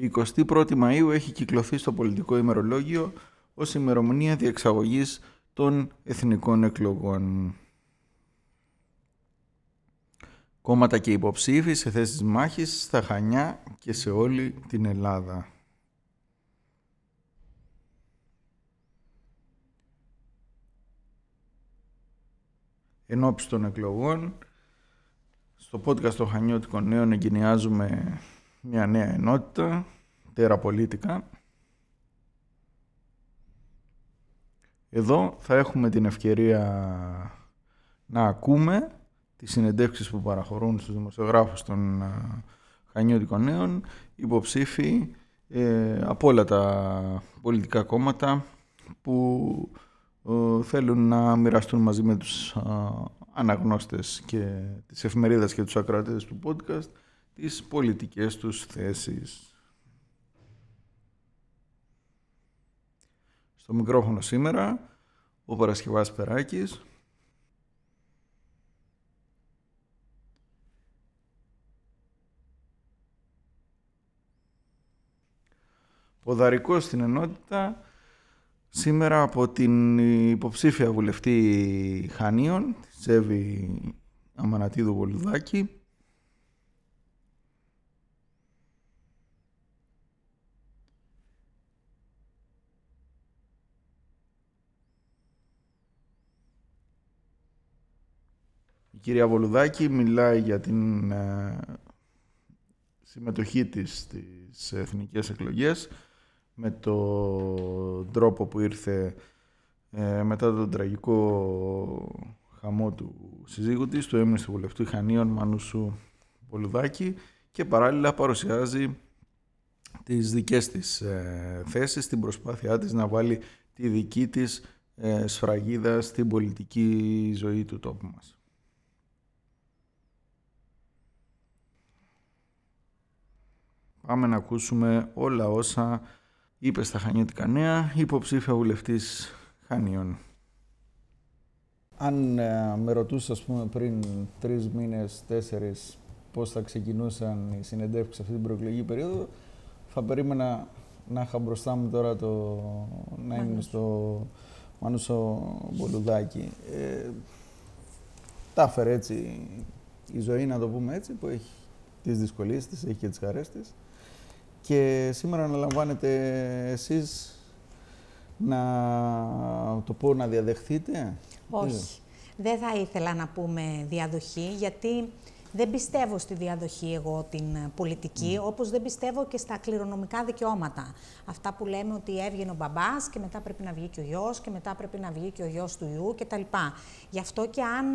Η 21η Μαΐου έχει κυκλοθεί στο πολιτικό ημερολόγιο ως ημερομηνία διεξαγωγής των εθνικών εκλογών. Κόμματα και υποψήφοι σε θέσεις μάχης στα Χανιά και σε όλη την Ελλάδα. Εν των εκλογών, στο podcast των Χανιώτικων Νέων εγκαινιάζουμε μια νέα ενότητα, τεραπολίτικα. Εδώ θα έχουμε την ευκαιρία να ακούμε τις συνεντεύξεις που παραχωρούν στους δημοσιογράφους των ε, Χανιώτικων Νέων, υποψήφοι ε, από όλα τα πολιτικά κόμματα που ε, θέλουν να μοιραστούν μαζί με τους αναγνώστες και της εφημερίδας και τους ακροατές του podcast τις πολιτικές τους θέσεις. Στο μικρόφωνο σήμερα ο Παρασκευάς Περάκης. Ποδαρικός στην ενότητα σήμερα από την υποψήφια βουλευτή Χανίων, τη Ζεύη Αμανατίδου Βολουδάκη, Η κυρία Βολουδάκη μιλάει για την ε, συμμετοχή της στις εθνικές εκλογές με τον τρόπο που ήρθε ε, μετά τον τραγικό χαμό του συζύγου της, του έμεινε του βουλευτού Ιχανίων Μανούσου Βολουδάκη και παράλληλα παρουσιάζει τις δικές της ε, θέσεις, την προσπάθειά της να βάλει τη δική της ε, σφραγίδα στην πολιτική ζωή του τόπου μας. Πάμε να ακούσουμε όλα όσα είπε στα Χανιώτικα Νέα υποψήφια βουλευτής Χανίων. Αν ε, με ρωτούσες, ας πούμε, πριν τρεις μήνες, τέσσερις, πώς θα ξεκινούσαν οι συνεντεύξεις αυτή την προεκλογική περίοδο, θα περίμενα να είχα μπροστά μου τώρα το να ήμουν στο Μανούσο Μπολουδάκι. Ε, τα έφερε έτσι η ζωή, να το πούμε έτσι, που έχει τις δυσκολίες της, έχει και τις χαρές της. Και σήμερα αναλαμβάνετε εσείς να το πω να διαδεχθείτε; Όχι. Δεν θα ήθελα να πούμε διαδοχή, γιατί δεν πιστεύω στη διαδοχή εγώ την πολιτική, mm. όπως δεν πιστεύω και στα κληρονομικά δικαιώματα. Αυτά που λέμε ότι έβγαινε ο μπαμπάς και μετά πρέπει να βγει και ο γιος και μετά πρέπει να βγει και ο γιος του ιού κτλ. Γι' αυτό και αν,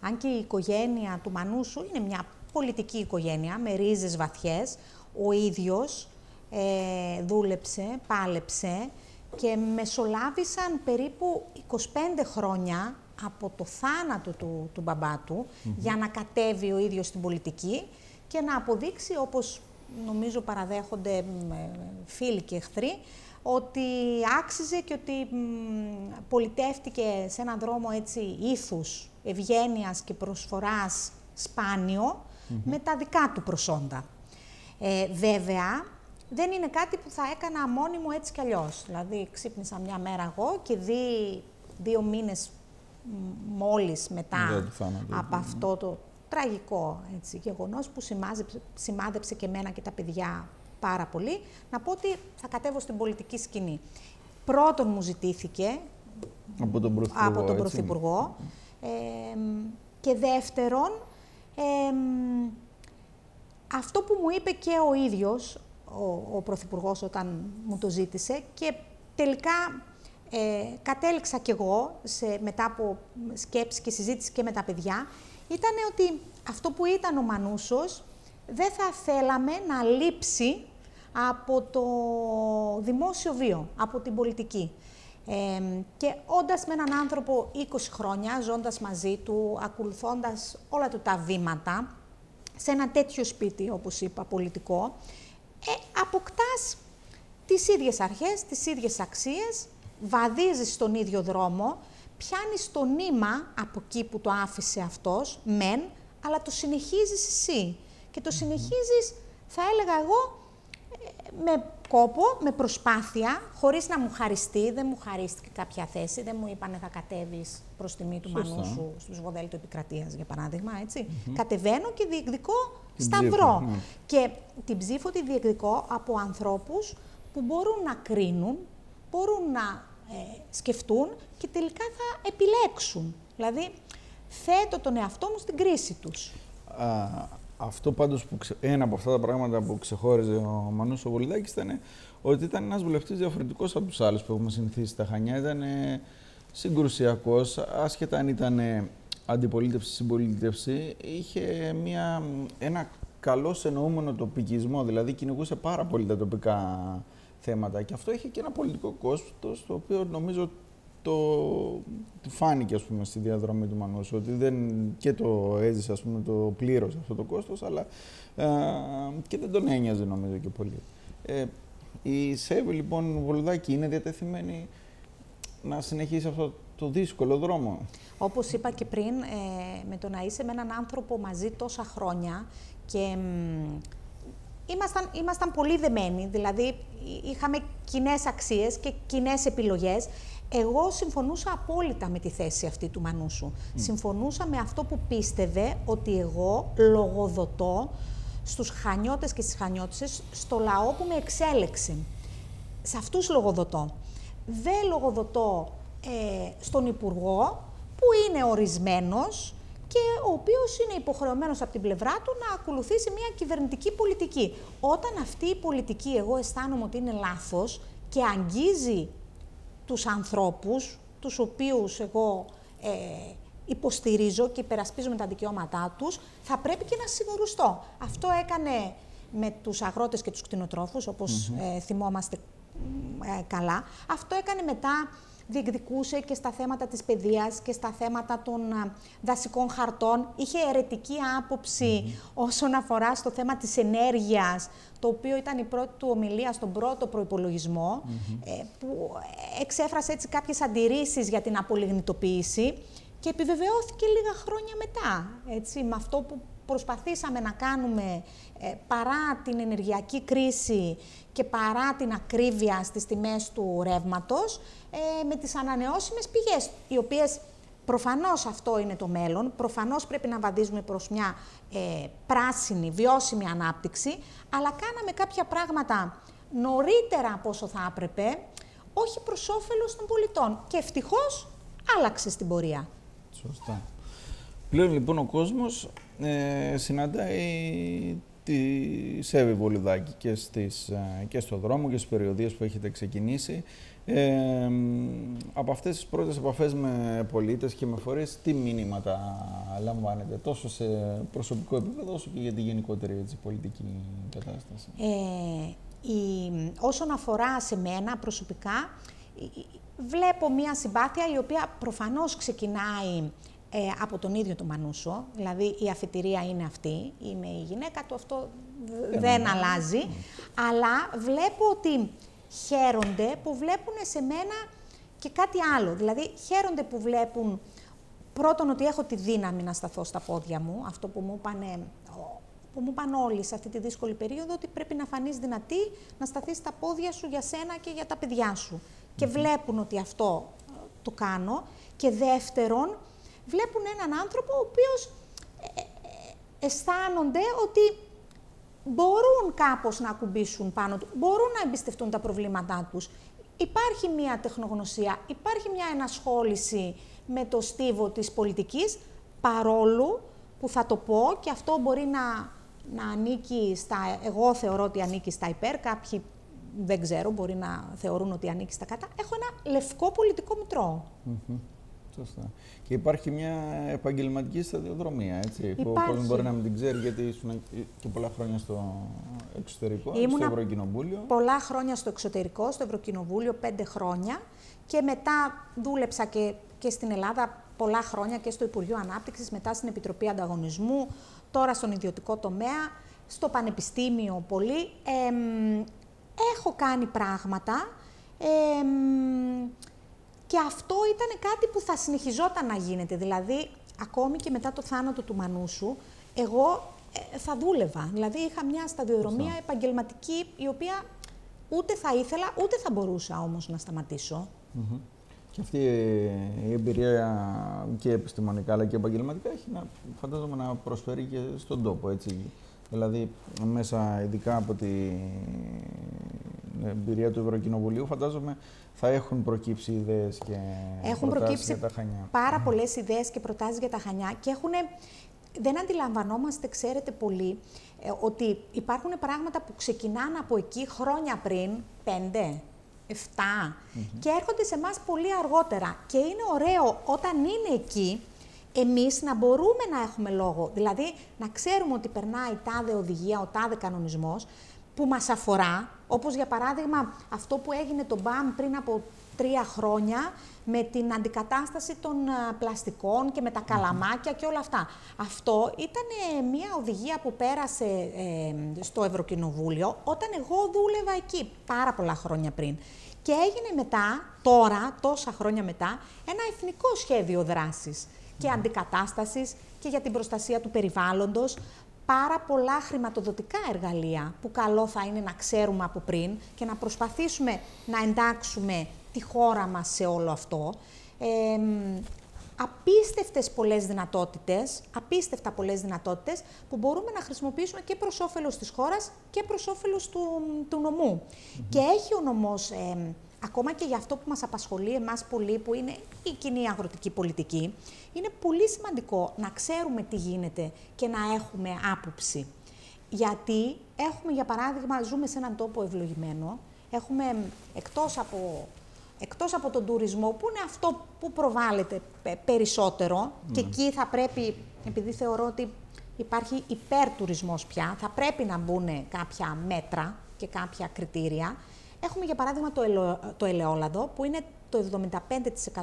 αν και η οικογένεια του Μανούσου είναι μια πολιτική οικογένεια με ρίζες βαθιές, ο ίδιος ε, δούλεψε, πάλεψε και μεσολάβησαν περίπου 25 χρόνια από το θάνατο του, του μπαμπά του για να κατέβει ο ίδιος στην πολιτική και να αποδείξει, όπως νομίζω παραδέχονται φίλοι και εχθροί, ότι άξιζε και ότι πολιτεύτηκε σε έναν δρόμο έτσι ήθους, ευγένειας και προσφοράς με τα δικά του προσόντα. Ε, βέβαια, δεν είναι κάτι που θα έκανα μόνη μου έτσι κι αλλιώς. Δηλαδή, ξύπνησα μια μέρα εγώ και δι, δύο μήνες μόλις μετά από αυτό το τραγικό έτσι, γεγονός που σημάδεψε, σημάδεψε και μένα και τα παιδιά πάρα πολύ, να πω ότι θα κατέβω στην πολιτική σκηνή. Πρώτον μου ζητήθηκε από τον Πρωθυπουργό, από τον Πρωθυπουργό ε, και δεύτερον, ε, αυτό που μου είπε και ο ίδιος, ο, ο Πρωθυπουργός όταν μου το ζήτησε και τελικά ε, κατέληξα κι εγώ σε, μετά από σκέψη και συζήτηση και με τα παιδιά, ήταν ότι αυτό που ήταν ο Μανούσος δεν θα θέλαμε να λείψει από το δημόσιο βίο, από την πολιτική. Ε, και όντας με έναν άνθρωπο 20 χρόνια, ζώντας μαζί του, ακολουθώντας όλα του τα βήματα, σε ένα τέτοιο σπίτι, όπως είπα, πολιτικό, ε, αποκτάς τις ίδιες αρχές, τις ίδιες αξίες, βαδίζεις στον ίδιο δρόμο, πιάνεις το νήμα από εκεί που το άφησε αυτός, μεν, αλλά το συνεχίζεις εσύ. Και το συνεχίζεις, θα έλεγα εγώ, ε, με κόπο, με προσπάθεια, χωρίς να μου χαριστεί, δεν μου χαρίστηκε κάποια θέση, δεν μου είπανε θα κατέβεις προς τιμή του Σωστά. Μανούσου στο Σβοδέλη του Επικρατείας, για παράδειγμα, έτσι. Κατεβαίνω και διεκδικώ σταυρό. Ναι. Και την ψήφο τη διεκδικώ από ανθρώπους που μπορούν να κρίνουν, μπορούν να ε, σκεφτούν και τελικά θα επιλέξουν. Δηλαδή, θέτω τον εαυτό μου στην κρίση τους. Α, αυτό πάντως που ένα από αυτά τα πράγματα που ξεχώριζε ο Μανούς ο Βολιδάκης ήταν ότι ήταν ένας βουλευτής διαφορετικός από τους άλλους που έχουμε συνηθίσει στα Χανιά. Ήταν συγκρουσιακός, άσχετα αν ήταν αντιπολίτευση, συμπολίτευση, είχε μια, ένα καλό εννοούμενο τοπικισμό, δηλαδή κυνηγούσε πάρα πολύ τα τοπικά θέματα και αυτό είχε και ένα πολιτικό κόστος, το οποίο νομίζω το φάνηκε ας πούμε, στη διαδρομή του Μανούσου, ότι δεν και το έζησε ας πούμε, το πλήρωσε αυτό το κόστος, αλλά ε, και δεν τον ένοιαζε νομίζω και πολύ. Ε, η ΣΕΒ λοιπόν Βολουδάκη είναι διατεθειμένη να συνεχίσει αυτό το δύσκολο δρόμο. Όπως είπα και πριν, ε, με το να είσαι με έναν άνθρωπο μαζί τόσα χρόνια και ήμασταν, ήμασταν πολύ δεμένοι, δηλαδή είχαμε κοινές αξίες και κοινές επιλογές. Εγώ συμφωνούσα απόλυτα με τη θέση αυτή του Μανούσου. Συμφωνούσα με αυτό που πίστευε ότι εγώ λογοδοτώ στους χανιώτες και στις χανιώτισες, στο λαό που με εξέλεξε. Σε αυτούς λογοδοτώ. Δεν λογοδοτώ ε, στον Υπουργό που είναι ορισμένος και ο οποίος είναι υποχρεωμένος από την πλευρά του να ακολουθήσει μια κυβερνητική πολιτική. Όταν αυτή η πολιτική εγώ αισθάνομαι ότι είναι λάθος και αγγίζει τους ανθρώπους, τους οποίους εγώ ε, υποστηρίζω και υπερασπίζομαι τα δικαιώματά τους, θα πρέπει και να σιγουρουστώ. Αυτό έκανε με τους αγρότες και τους κτηνοτρόφους, ε, θυμόμαστε ε, καλά. Αυτό έκανε μετά διεκδικούσε και στα θέματα της παιδείας και στα θέματα των δασικών χαρτών. Είχε αιρετική όσον αφορά στο θέμα της ενέργειας, το οποίο ήταν η πρώτη του ομιλία στον πρώτο προϋπολογισμό, ε, που εξέφρασε έτσι κάποιες αντιρρήσεις για την απολιγνητοποίηση και επιβεβαιώθηκε λίγα χρόνια μετά, έτσι, με αυτό που προσπαθήσαμε να κάνουμε ε, παρά την ενεργειακή κρίση και παρά την ακρίβεια στις τιμές του ρεύματος, ε, με τις ανανεώσιμες πηγές, οι οποίες προφανώς αυτό είναι το μέλλον, προφανώς πρέπει να βαδίζουμε προς μια ε, πράσινη, βιώσιμη ανάπτυξη, αλλά κάναμε κάποια πράγματα νωρίτερα από όσο θα έπρεπε, όχι προς όφελος των πολιτών. Και ευτυχώς άλλαξε στην πορεία. Σωστά. Πλέον λοιπόν ο κόσμος ε, συναντάει τη Σέβη Βολιδάκη και, στις, ε, και στο δρόμο και στις περιοδίες που έχετε ξεκινήσει. Ε, από αυτές τις πρώτες επαφές με πολίτες και με φορές, τι μήνυματα λαμβάνετε τόσο σε προσωπικό επίπεδο όσο και για τη γενικότερη έτσι, πολιτική κατάσταση; Ε, η, όσον αφορά σε μένα προσωπικά, βλέπω μία συμπάθεια η οποία προφανώς ξεκινάει ε, από τον ίδιο τον Μανούσο, δηλαδή η αφιτηρία είναι αυτή, είναι η γυναίκα του, αυτό δεν αλλάζει, αλλά βλέπω ότι χαίρονται που βλέπουν σε μένα και κάτι άλλο. Δηλαδή, χαίρονται που βλέπουν πρώτον ότι έχω τη δύναμη να σταθώ στα πόδια μου, αυτό που μου είπαν που μου είπαν όλοι σε αυτή τη δύσκολη περίοδο, ότι πρέπει να φανείς δυνατή, να σταθείς στα πόδια σου για σένα και για τα παιδιά σου. Και βλέπουν ότι αυτό ε, το κάνω. Και δεύτερον, βλέπουν έναν άνθρωπο ο οποίος ε, ε, αισθάνονται ότι μπορούν κάπως να ακουμπήσουν πάνω του, μπορούν να εμπιστευτούν τα προβλήματά τους. Υπάρχει μια τεχνογνωσία, υπάρχει μια ενασχόληση με το στίβο της πολιτικής, παρόλο που θα το πω και αυτό μπορεί να, να ανήκει στα... Εγώ θεωρώ ότι ανήκει στα υπέρ, κάποιοι δεν ξέρω, μπορεί να θεωρούν ότι ανήκει στα κατά. Έχω ένα λευκό πολιτικό μητρό. Σωστά. Και υπάρχει μια επαγγελματική σταδιοδρομία, έτσι, υπάρχει. που ο κόσμος μπορεί να μην την ξέρει, γιατί ήσουν και πολλά χρόνια στο εξωτερικό, Ήμουνα στο Ευρωκοινοβούλιο. πολλά χρόνια στο εξωτερικό, στο Ευρωκοινοβούλιο, πέντε χρόνια. Και μετά δούλεψα και, και στην Ελλάδα πολλά χρόνια και στο Υπουργείο Ανάπτυξης, μετά στην Επιτροπή Ανταγωνισμού, τώρα στον ιδιωτικό τομέα, στο Πανεπιστήμιο πολύ. έχω κάνει πράγματα. Και αυτό ήταν κάτι που θα συνεχιζόταν να γίνεται. Δηλαδή, ακόμη και μετά το θάνατο του Μανούσου, εγώ ε, θα δούλευα. Δηλαδή, είχα μια σταδιοδρομία επαγγελματική, η οποία Ούτε θα ήθελα, ούτε θα μπορούσα όμως να σταματήσω. Και αυτή η εμπειρία και επιστημονικά αλλά και επαγγελματικά έχει να, φαντάζομαι να προσφέρει και στον τόπο, έτσι. Δηλαδή, μέσα ειδικά από την εμπειρία του Ευρωκοινοβουλίου, φαντάζομαι θα έχουν προκύψει ιδέες και έχουν προτάσεις προκύψει για τα Χανιά. πάρα πολλές ιδέες και προτάσεις για τα Χανιά και έχουν, δεν αντιλαμβανόμαστε, ξέρετε πολύ, ε, ότι υπάρχουν πράγματα που ξεκινάνε από εκεί χρόνια πριν, πέντε, 7 και έρχονται σε εμάς πολύ αργότερα. Και είναι ωραίο όταν είναι εκεί εμείς να μπορούμε να έχουμε λόγο. Δηλαδή να ξέρουμε ότι περνάει τάδε οδηγία, ο τάδε κανονισμός που μας αφορά, όπως για παράδειγμα αυτό που έγινε το ΜΠΑΜ πριν από τρία χρόνια με την αντικατάσταση των ε, πλαστικών και με τα καλαμάκια και όλα αυτά. Αυτό ήταν ε, μια οδηγία που πέρασε ε, στο Ευρωκοινοβούλιο όταν εγώ δούλευα εκεί πάρα πολλά χρόνια πριν. Και έγινε μετά, τώρα, τόσα χρόνια μετά, ένα εθνικό σχέδιο δράσης και αντικατάστασης και για την προστασία του περιβάλλοντος, πάρα πολλά χρηματοδοτικά εργαλεία που καλό θα είναι να ξέρουμε από πριν και να προσπαθήσουμε να εντάξουμε τη χώρα μας σε όλο αυτό. Ε, απίστευτες πολλές δυνατότητες, απίστευτα πολλές δυνατότητες που μπορούμε να χρησιμοποιήσουμε και προς όφελος της χώρας και προς όφελος του, του νομου Και έχει ο νομός, ακόμα και για αυτό που μας απασχολεί εμάς πολύ, που είναι η κοινή αγροτική πολιτική, είναι πολύ σημαντικό να ξέρουμε τι γίνεται και να έχουμε άποψη. Γιατί έχουμε, για παράδειγμα, ζούμε σε έναν τόπο ευλογημένο, έχουμε εκτός από εκτός από τον τουρισμό, που είναι αυτό που προβάλλεται περισσότερο, και εκεί θα πρέπει, επειδή θεωρώ ότι υπάρχει υπερτουρισμός πια, θα πρέπει να μπουν κάποια μέτρα και κάποια κριτήρια. Έχουμε για παράδειγμα το, το ελαιόλαδο, που είναι το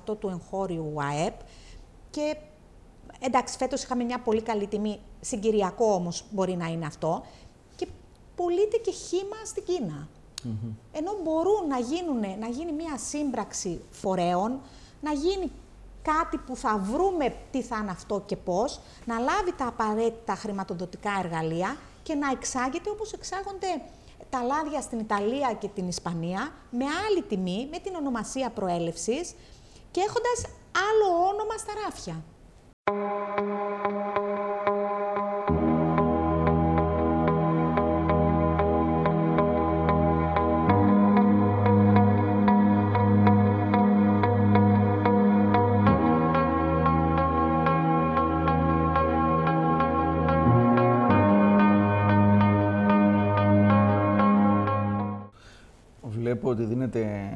75% του εγχώριου ΑΕΠ. Και εντάξει, φέτος είχαμε μια πολύ καλή τιμή, συγκυριακό όμως μπορεί να είναι αυτό, και πωλείται και χήμα στην Κίνα. Ενώ μπορούν να, γίνουν, να γίνει μια σύμπραξη φορέων, να γίνει κάτι που θα βρούμε τι θα είναι αυτό και πώς, να λάβει τα απαραίτητα χρηματοδοτικά εργαλεία και να εξάγεται όπως εξάγονται τα λάδια στην Ιταλία και την Ισπανία, με άλλη τιμή, με την ονομασία προέλευσης και έχοντας άλλο όνομα στα ράφια. Βλέπω ότι δίνεται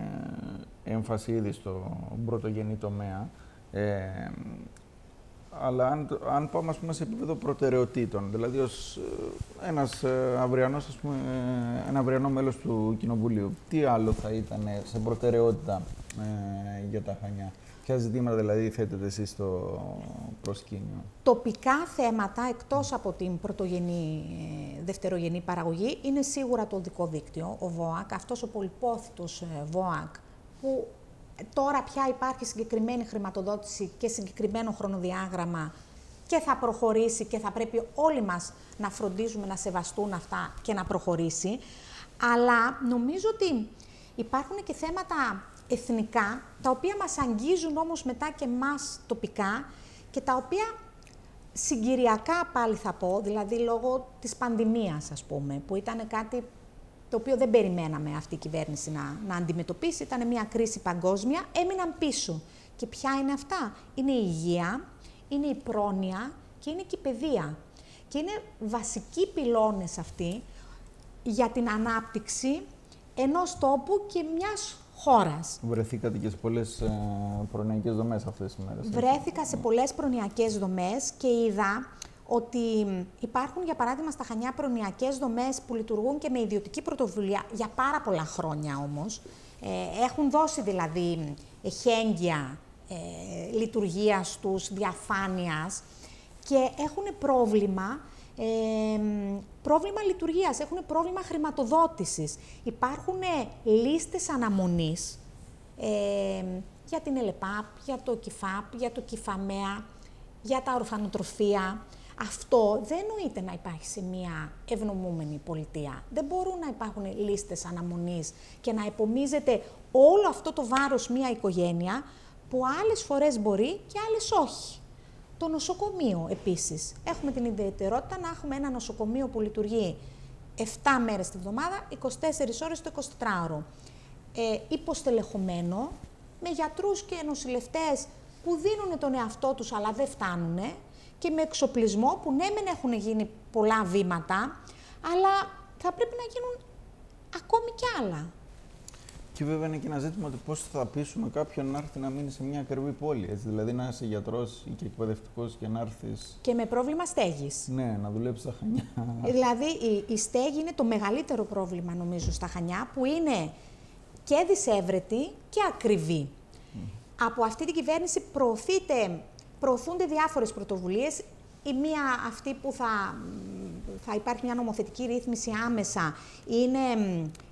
έμφαση ήδη στο πρωτογενή τομέα. Ε, αλλά αν, αν πάμε ας πούμε, σε επίπεδο προτεραιοτήτων, δηλαδή ως ε, ένας ε, αυριανός, ας πούμε, ε, ένα αυριανό μέλος του Κοινοβουλίου, τι άλλο θα ήταν σε προτεραιότητα για τα Χανιά. Ποια ζητήματα δηλαδή θέτετε εσείς στο προσκήνιο; Τοπικά θέματα, εκτός από την πρωτογενή, δευτερογενή παραγωγή, είναι σίγουρα το οδικό δίκτυο, ο ΒΟΑΚ, αυτός ο πολυπόθητος ΒΟΑΚ, που τώρα πια υπάρχει συγκεκριμένη χρηματοδότηση και συγκεκριμένο χρονοδιάγραμμα και θα προχωρήσει και θα πρέπει όλοι μας να φροντίζουμε να σεβαστούν αυτά και να προχωρήσει. Αλλά νομίζω ότι υπάρχουν και θέματα εθνικά, τα οποία μας αγγίζουν όμως μετά και μας τοπικά και τα οποία συγκυριακά πάλι θα πω, δηλαδή λόγω της πανδημίας ας πούμε, που ήταν κάτι το οποίο δεν περιμέναμε αυτή η κυβέρνηση να, να αντιμετωπίσει. Ήταν μια κρίση παγκόσμια, έμειναν πίσω. Και ποια είναι αυτά; Είναι η υγεία, είναι η πρόνοια και είναι και η παιδεία. Και είναι βασικοί πυλώνες αυτοί για την ανάπτυξη ενός τόπου και μιας χώρας. Βρεθήκατε και σε πολλές ε, προνοιακές δομές αυτές τις μέρες. Βρέθηκα σε πολλές προνοιακές δομές και είδα ότι υπάρχουν, για παράδειγμα, στα Χανιά προνοιακές δομές που λειτουργούν και με ιδιωτική πρωτοβουλία για πάρα πολλά χρόνια όμως. Ε, έχουν δώσει δηλαδή εχέγγυα ε, λειτουργίας τους, διαφάνειας και έχουν πρόβλημα ε, πρόβλημα λειτουργίας, έχουν πρόβλημα χρηματοδότησης. Υπάρχουν λίστες αναμονής ε, για την ΕΛΕΠΑΠ, για το ΚΙΦΑΠ, για το ΚΙΦΑΜΕΑ, για τα ορφανοτροφία, Αυτό δεν νοείται να υπάρχει σε μια ευνομούμενη πολιτεία. Δεν μπορούν να υπάρχουν λίστες αναμονής και να επομίζεται όλο αυτό το βάρος μια οικογένεια που άλλες φορές μπορεί και άλλες όχι. Το νοσοκομείο επίσης. Έχουμε την ιδιαιτερότητα να έχουμε ένα νοσοκομείο που λειτουργεί 7 μέρες τη βδομάδα, 24 ώρες το 24ωρο. Ε, υποστελεχωμένο, με γιατρούς και νοσηλευτές που δίνουν τον εαυτό τους αλλά δεν φτάνουν και με εξοπλισμό που ναι μεν έχουν γίνει πολλά βήματα, αλλά θα πρέπει να γίνουν ακόμη κι άλλα. Και βέβαια είναι και ένα ζήτημα του πώς θα πείσουμε κάποιον να έρθει να μείνει σε μια ακριβή πόλη. Έτσι, δηλαδή να είσαι γιατρός ή και εκπαιδευτικός και να έρθεις. Και με πρόβλημα στέγης. Ναι, να δουλέψεις στα Χανιά. Δηλαδή η, η στέγη είναι το μεγαλύτερο πρόβλημα νομίζω στα Χανιά που είναι και δυσέβρετη και ακριβή. Από αυτή την κυβέρνηση προωθείται, προωθούνται διάφορες πρωτοβουλίες. Η μία αυτή που θα, θα υπάρχει μια νομοθετική ρύθμιση άμεσα είναι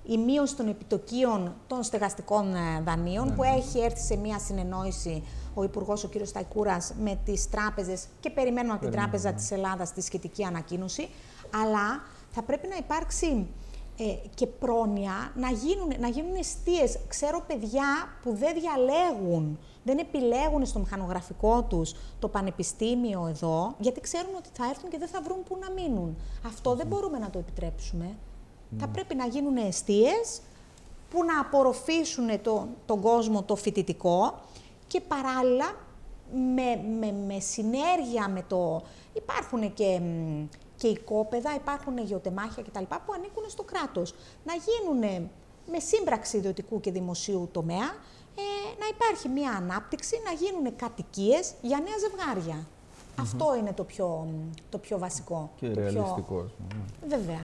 η μείωση των επιτοκίων των στεγαστικών ε, δανείων ναι, που ναι. έχει έρθει σε μια συνεννόηση ο Υπουργός ο κ. Σταϊκούρας με τις τράπεζες και περιμένουμε από την Τράπεζα της Ελλάδας τη σχετική ανακοίνωση. Αλλά θα πρέπει να υπάρξει ε, και πρόνοια να γίνουν, να γίνουν εστίες. Ξέρω παιδιά που δεν διαλέγουν, δεν επιλέγουν στο μηχανογραφικό τους το πανεπιστήμιο εδώ, γιατί ξέρουν ότι θα έρθουν και δεν θα βρουν πού να μείνουν. Αυτό δεν μπορούμε να το επιτρέψουμε. Θα ναι. πρέπει να γίνουν εστίες που να απορροφήσουν το, τον κόσμο το φοιτητικό και παράλληλα με, με, με συνέργεια με το... Υπάρχουν και και οικόπεδα, υπάρχουν γεωτεμάχια κτλ. που ανήκουν στο κράτος. Να γίνουν με σύμπραξη ιδιωτικού και δημοσίου τομέα, ε, να υπάρχει μια ανάπτυξη, να γίνουν κατοικίες για νέα ζευγάρια. Αυτό είναι το πιο, το πιο βασικό. Και ρεαλιστικό. Πιο... Ναι. Βέβαια.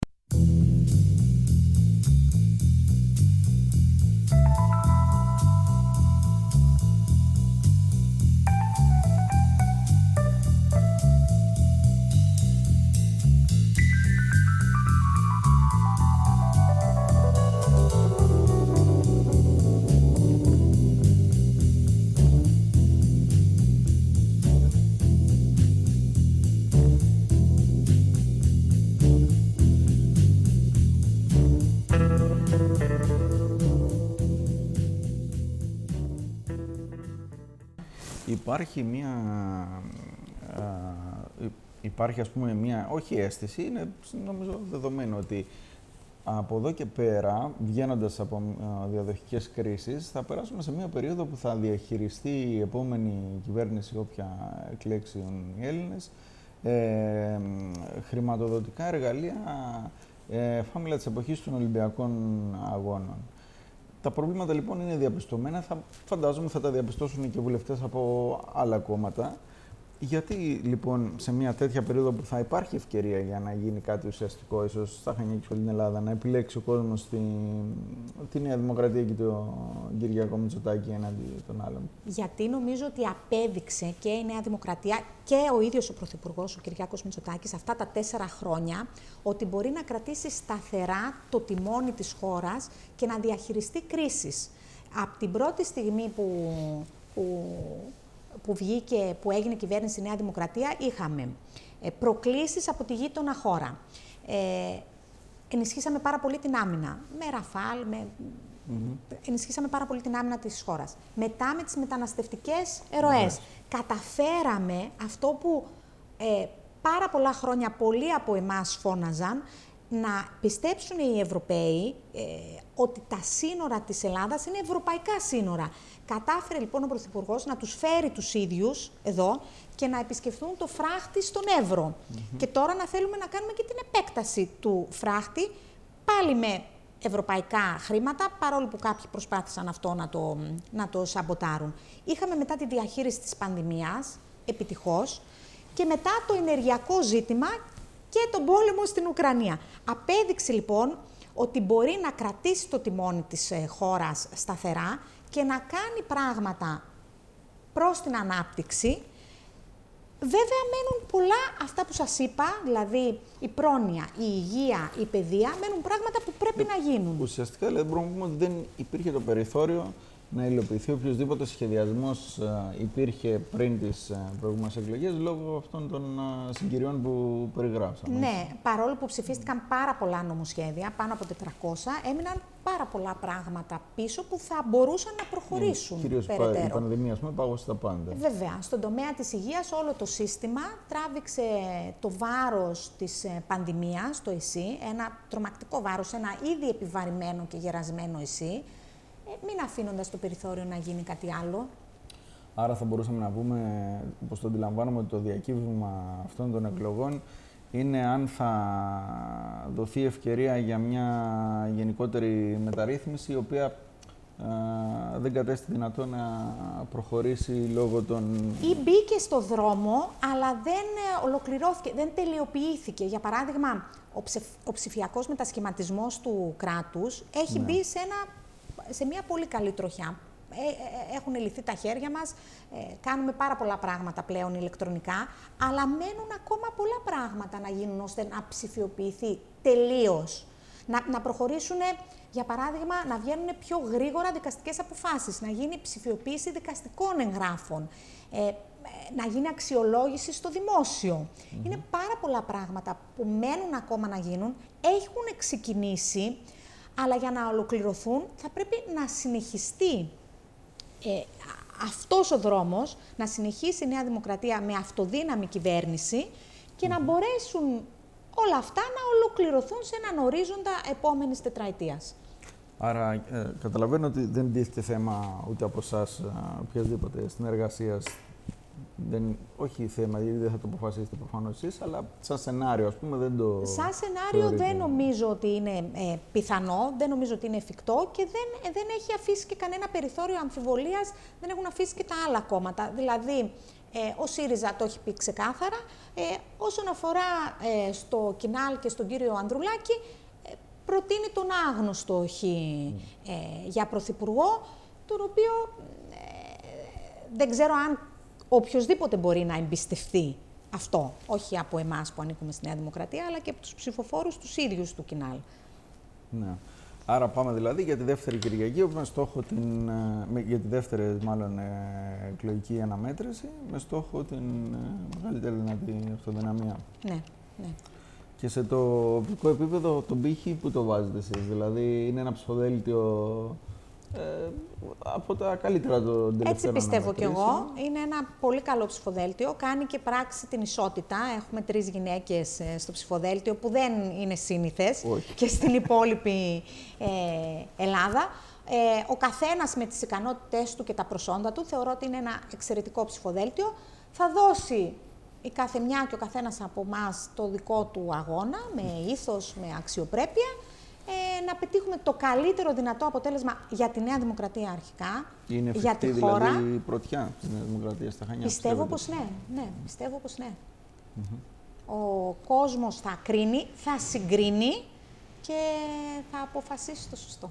Υπάρχει μία... υπάρχει ας πούμε μία, όχι αίσθηση, είναι νομίζω δεδομένο ότι από εδώ και πέρα, βγαίνοντας από διαδοχικές κρίσεις, θα περάσουμε σε μια περίοδο που θα διαχειριστεί η επόμενη κυβέρνηση, όποια εκλέξουν οι Έλληνες, ε, χρηματοδοτικά εργαλεία ε, φάμιλα της εποχής των Ολυμπιακών Αγώνων. Τα προβλήματα λοιπόν είναι διαπιστωμένα. Θα, φαντάζομαι θα τα διαπιστώσουν και βουλευτές από άλλα κόμματα. Γιατί λοιπόν σε μια τέτοια περίοδο που θα υπάρχει ευκαιρία για να γίνει κάτι ουσιαστικό, ίσως στα Χανιά και όλη Ελλάδα, να επιλέξει ο κόσμος τη, τη Νέα Δημοκρατία και τον Κυριακό Μητσοτάκη έναντι των άλλων. Γιατί νομίζω ότι απέδειξε και η Νέα Δημοκρατία και ο ίδιος ο Πρωθυπουργός, ο Κυριάκος Μητσοτάκης, αυτά τα τέσσερα χρόνια, ότι μπορεί να κρατήσει σταθερά το τιμόνι της χώρας και να διαχειριστεί κρίσεις. Από την πρώτη στιγμή που, που που βγήκε, που έγινε κυβέρνηση Νέα Δημοκρατία, είχαμε ε, προκλήσεις από τη γείτονα χώρα. Ε, ενισχύσαμε πάρα πολύ την άμυνα, με ραφάλ, με... ενισχύσαμε πάρα πολύ την άμυνα της χώρας. Μετά με τις μεταναστευτικές ερωές. Καταφέραμε αυτό που ε, πάρα πολλά χρόνια πολλοί από εμάς φώναζαν, να πιστέψουν οι Ευρωπαίοι ε, ότι τα σύνορα της Ελλάδας είναι ευρωπαϊκά σύνορα. Κατάφερε λοιπόν ο Πρωθυπουργός να τους φέρει τους ίδιους εδώ και να επισκεφθούν το φράχτη στον Εύρο. Και τώρα να θέλουμε να κάνουμε και την επέκταση του φράχτη, πάλι με ευρωπαϊκά χρήματα, παρόλο που κάποιοι προσπάθησαν αυτό να το, να το σαμποτάρουν. Είχαμε μετά τη διαχείριση της πανδημίας, επιτυχώς, και μετά το ενεργειακό ζήτημα και τον πόλεμο στην Ουκρανία. Απέδειξε λοιπόν ότι μπορεί να κρατήσει το τιμόνι της ε, χώρας σταθερά και να κάνει πράγματα προς την ανάπτυξη. Βέβαια μένουν πολλά αυτά που σας είπα, δηλαδή η πρόνοια, η υγεία, η παιδεία, μένουν πράγματα που πρέπει να γίνουν. Ουσιαστικά δηλαδή, μπορούμε να πούμε ότι δεν υπήρχε το περιθώριο να υλοποιηθεί οποιοδήποτε σχεδιασμός ε, υπήρχε πριν τις ε, προηγούμενες εκλογές λόγω αυτών των ε, συγκυριών που περιγράψαμε. Ναι, παρόλο που ψηφίστηκαν πάρα πολλά νομοσχέδια, πάνω από 400, έμειναν πάρα πολλά πράγματα πίσω που θα μπορούσαν να προχωρήσουν. Κυρίως η πανδημία, ας πούμε, πάγωσε τα πάντα. Βέβαια. Στον τομέα της υγείας, όλο το σύστημα τράβηξε το βάρος της πανδημίας, το ΕΣΥ, ένα τρομακτικό βάρος, ένα ήδη επιβαρημένο και γερασμένο ΕΣΥ ε, μην αφήνοντας το περιθώριο να γίνει κάτι άλλο. Άρα θα μπορούσαμε να πούμε, όπως το αντιλαμβάνομαι, ότι το διακύβημα αυτών των εκλογών είναι αν θα δοθεί ευκαιρία για μια γενικότερη μεταρρύθμιση, η οποία δεν κατέστη δυνατό να προχωρήσει λόγω των... Ή μπήκε στο δρόμο, αλλά δεν ε, ολοκληρώθηκε, δεν τελειοποιήθηκε. Για παράδειγμα, ο, ψηφ, ο ψηφιακός μετασχηματισμός του κράτους έχει ναι. μπει σε ένα σε μια πολύ καλή τροχιά. Ε, ε, ε, έχουν λυθεί τα χέρια μας, κάνουμε πάρα πολλά πράγματα πλέον ηλεκτρονικά, αλλά μένουν ακόμα πολλά πράγματα να γίνουν ώστε να ψηφιοποιηθεί τελείως. Να, να προχωρήσουν, για παράδειγμα, να βγαίνουν πιο γρήγορα δικαστικές αποφάσεις, να γίνει ψηφιοποίηση δικαστικών εγγράφων, να γίνει αξιολόγηση στο δημόσιο. Είναι πάρα πολλά πράγματα που μένουν ακόμα να γίνουν, έχουν ξεκινήσει, αλλά για να ολοκληρωθούν θα πρέπει να συνεχιστεί ε, αυτός ο δρόμος, να συνεχίσει η Νέα Δημοκρατία με αυτοδύναμη κυβέρνηση και να μπορέσουν όλα αυτά να ολοκληρωθούν σε έναν ορίζοντα επόμενης τετραετίας. Άρα, ε, καταλαβαίνω ότι δεν τίθεται θέμα ούτε από εσάς οποιασδήποτε συνεργασία δεν, όχι θέμα, γιατί δεν θα το αποφασίσετε προφανώς εσείς, αλλά σαν σενάριο, ας πούμε, δεν το. Σαν σενάριο δεν νομίζω ότι είναι ε, πιθανό, δεν νομίζω ότι είναι εφικτό και δεν, ε, δεν έχει αφήσει και κανένα περιθώριο αμφιβολίας, δεν έχουν αφήσει και τα άλλα κόμματα. Δηλαδή, ε, ο ΣΥΡΙΖΑ το έχει πει ξεκάθαρα. Ε, όσον αφορά ε, στο Κινάλ και στον κύριο Ανδρουλάκη, ε, προτείνει τον άγνωστο χ για πρωθυπουργό, τον οποίο δεν ξέρω αν οποιοδήποτε μπορεί να εμπιστευτεί αυτό. Όχι από εμάς που ανήκουμε στη Νέα Δημοκρατία, αλλά και από τους ψηφοφόρους τους ίδιους του Κινάλ. Ναι. Άρα πάμε δηλαδή για τη δεύτερη Κυριακή, με στόχο την, ε, για τη δεύτερη μάλλον ε, εκλογική αναμέτρηση, με στόχο την ε, μεγαλύτερη δυνατή αυτοδυναμία. Ναι, ναι. Και σε το οπτικό επίπεδο, τον πύχη, που το βάζετε εσείς, δηλαδή είναι ένα ψηφοδέλτιο ε, από τα καλύτερα των τελευταίων Έτσι πιστεύω κι εγώ. Είναι ένα πολύ καλό ψηφοδέλτιο. Κάνει και πράξη την ισότητα. Έχουμε τρεις γυναίκες ε, στο ψηφοδέλτιο που δεν είναι σύνηθες και στην υπόλοιπη ε, Ελλάδα. Ε, ο καθένας με τις ικανότητές του και τα προσόντα του θεωρώ ότι είναι ένα εξαιρετικό ψηφοδέλτιο. Θα δώσει η κάθε μια και ο καθένας από εμάς το δικό του αγώνα, με ήθος, με αξιοπρέπεια ε, να πετύχουμε το καλύτερο δυνατό αποτέλεσμα για τη Νέα Δημοκρατία αρχικά, Είναι για τη δηλαδή, χώρα. Είναι πρωτιά τη Νέα Δημοκρατία στα Χανιά. Πιστεύω πως ναι, ναι, πιστεύω πως ναι. Ο κόσμος θα κρίνει, θα συγκρίνει και θα αποφασίσει το σωστό.